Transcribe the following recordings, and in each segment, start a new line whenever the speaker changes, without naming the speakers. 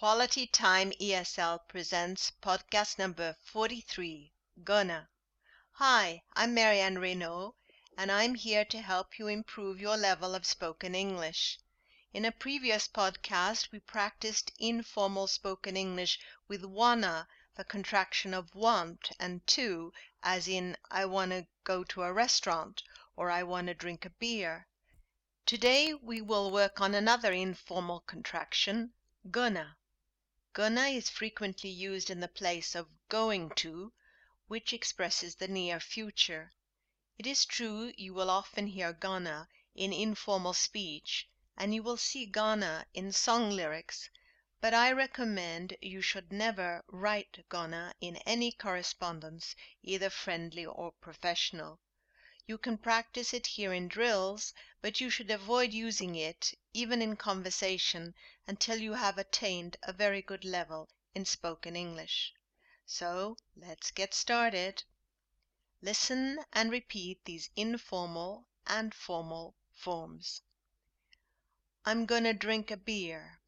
Quality Time ESL presents podcast number 43 Gonna. Hi, I'm Marianne Renault, and I'm here to help you improve your level of spoken English. In a previous podcast, we practiced informal spoken English with wanna, the contraction of want, and to, as in I want to go to a restaurant or I want to drink a beer. Today we will work on another informal contraction, gonna. Gonna is frequently used in the place of going to, which expresses the near future. It is true you will often hear gonna in informal speech and you will see gonna in song lyrics, but I recommend you should never write gonna in any correspondence, either friendly or professional. You can practice it here in drills, but you should avoid using it, even in conversation, until you have attained a very good level in spoken English. So let's get started. Listen and repeat these informal and formal forms. I'm gonna drink a beer.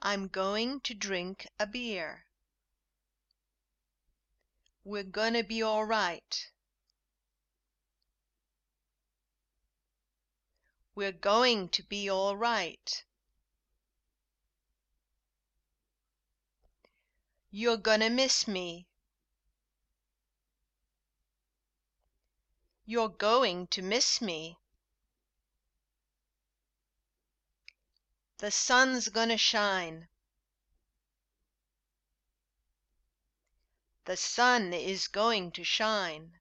I'm going to drink a beer. We're gonna be all right. We're going to be all right. You're gonna miss me. You're going to miss me. The sun's gonna shine. The sun is going to shine.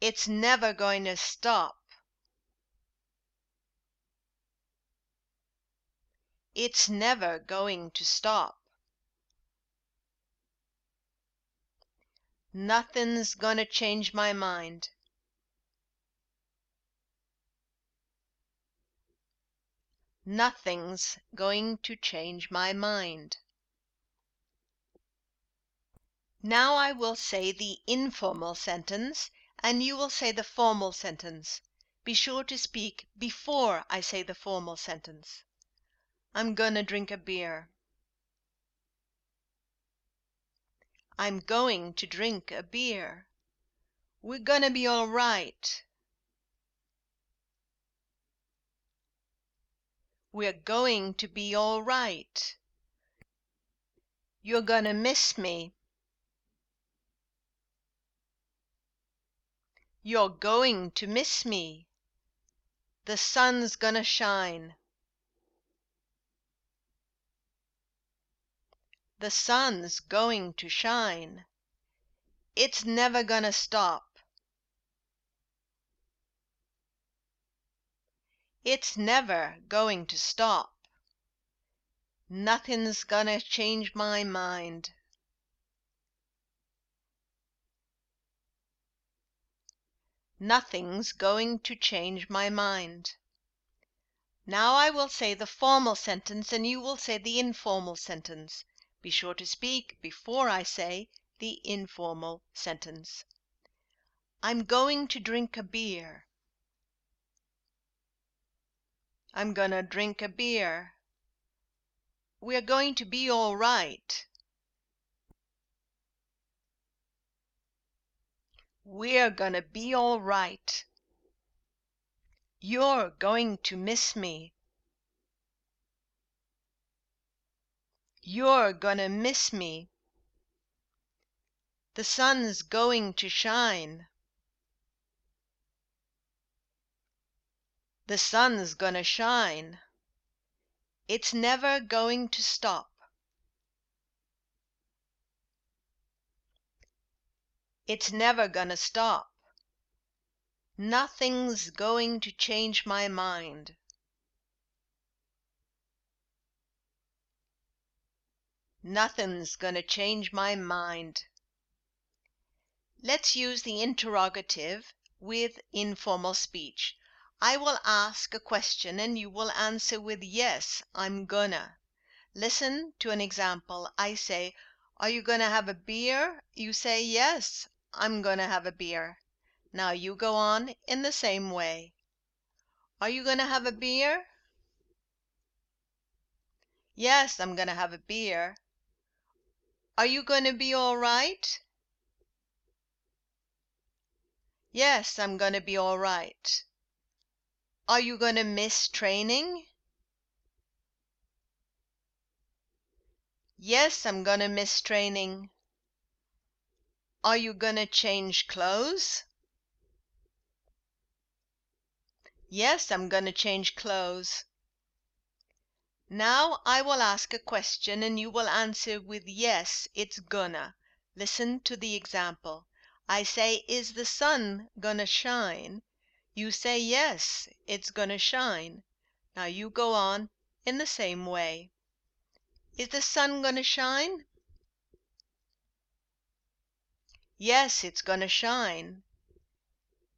It's never going to stop. It's never going to stop. Nothing's gonna change my mind. Nothing's going to change my mind. Now I will say the informal sentence and you will say the formal sentence. Be sure to speak before I say the formal sentence. I'm gonna drink a beer. I'm going to drink a beer. We're gonna be all right. We're going to be all right. You're gonna miss me. You're going to miss me. The sun's gonna shine. The sun's going to shine. It's never gonna stop. It's never going to stop. Nothing's gonna change my mind. Nothing's going to change my mind. Now I will say the formal sentence and you will say the informal sentence. Be sure to speak before I say the informal sentence. I'm going to drink a beer. I'm gonna drink a beer. We're going to be all right. We're gonna be all right. You're going to miss me. You're gonna miss me. The sun's going to shine. The sun's gonna shine. It's never going to stop. It's never gonna stop. Nothing's going to change my mind. Nothing's gonna change my mind. Let's use the interrogative with informal speech. I will ask a question and you will answer with yes, I'm gonna. Listen to an example. I say, Are you gonna have a beer? You say, Yes, I'm gonna have a beer. Now you go on in the same way. Are you going to have a beer? Yes, I'm going to have a beer. Are you going to be all right? Yes, I'm going to be all right. Are you going to miss training? Yes, I'm going to miss training. Are you going to change clothes? Yes, I'm going to change clothes. Now I will ask a question and you will answer with yes, it's gonna. Listen to the example. I say, Is the sun gonna shine? You say, Yes, it's gonna shine. Now you go on in the same way. Is the sun gonna shine? Yes, it's gonna shine.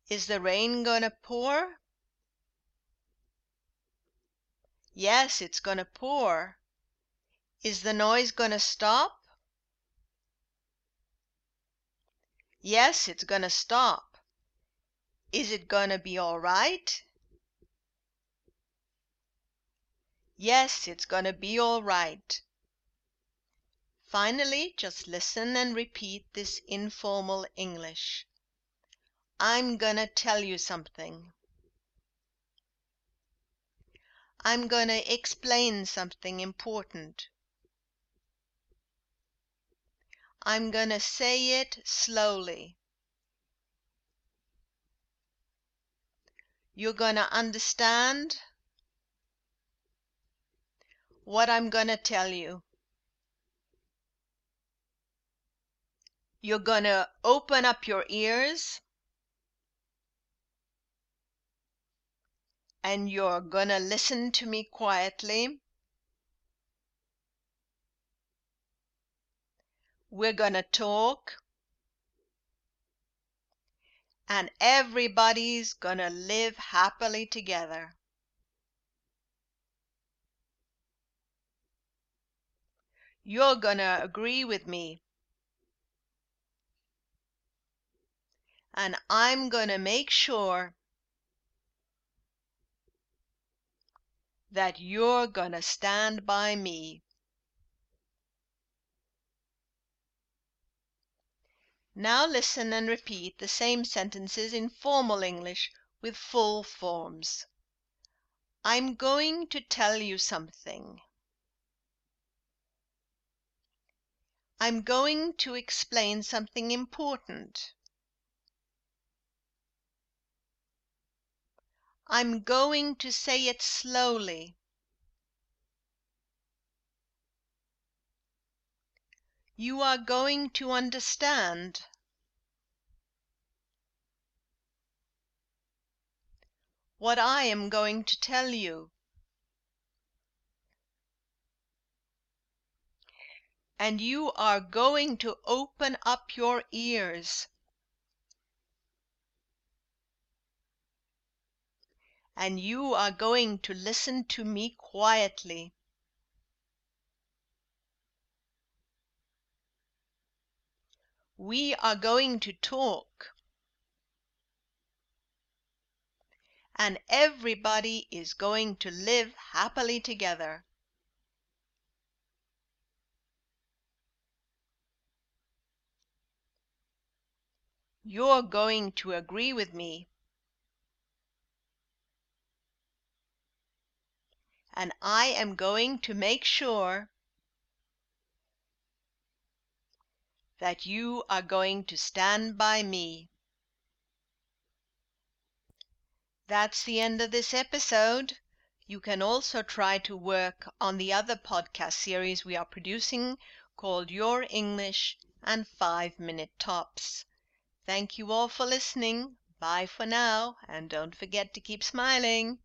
Is the rain gonna pour? Yes, it's gonna pour. Is the noise gonna stop? Yes, it's gonna stop. Is it gonna be all right? Yes, it's gonna be all right. Finally, just listen and repeat this informal English. I'm gonna tell you something. I'm to explain something important. I'm to say it slowly. You're to understand what I'm to tell you. You're going to open up your ears and you're gonna listen to me quietly. We're gonna talk. And everybody's gonna live happily together. You're gonna agree with me. And I'm gonna make sure that you're going to stand by me. Now listen and repeat the same sentences in formal English with full forms. I'm going to tell you something. I'm going to explain something important. I'm going to say it slowly. You are going to understand. What I am going to tell you. And you are going to open up your ears. And you are going to listen to me quietly. We are going to talk. And everybody is going to live happily together. You're going to agree with me. And I am going to make sure that you are going to stand by me. That's the end of this episode. You can also try to work on the other podcast series we are producing called Your English and 5 Minute Tops. Thank you all for listening. Bye for now, and don't forget to keep smiling.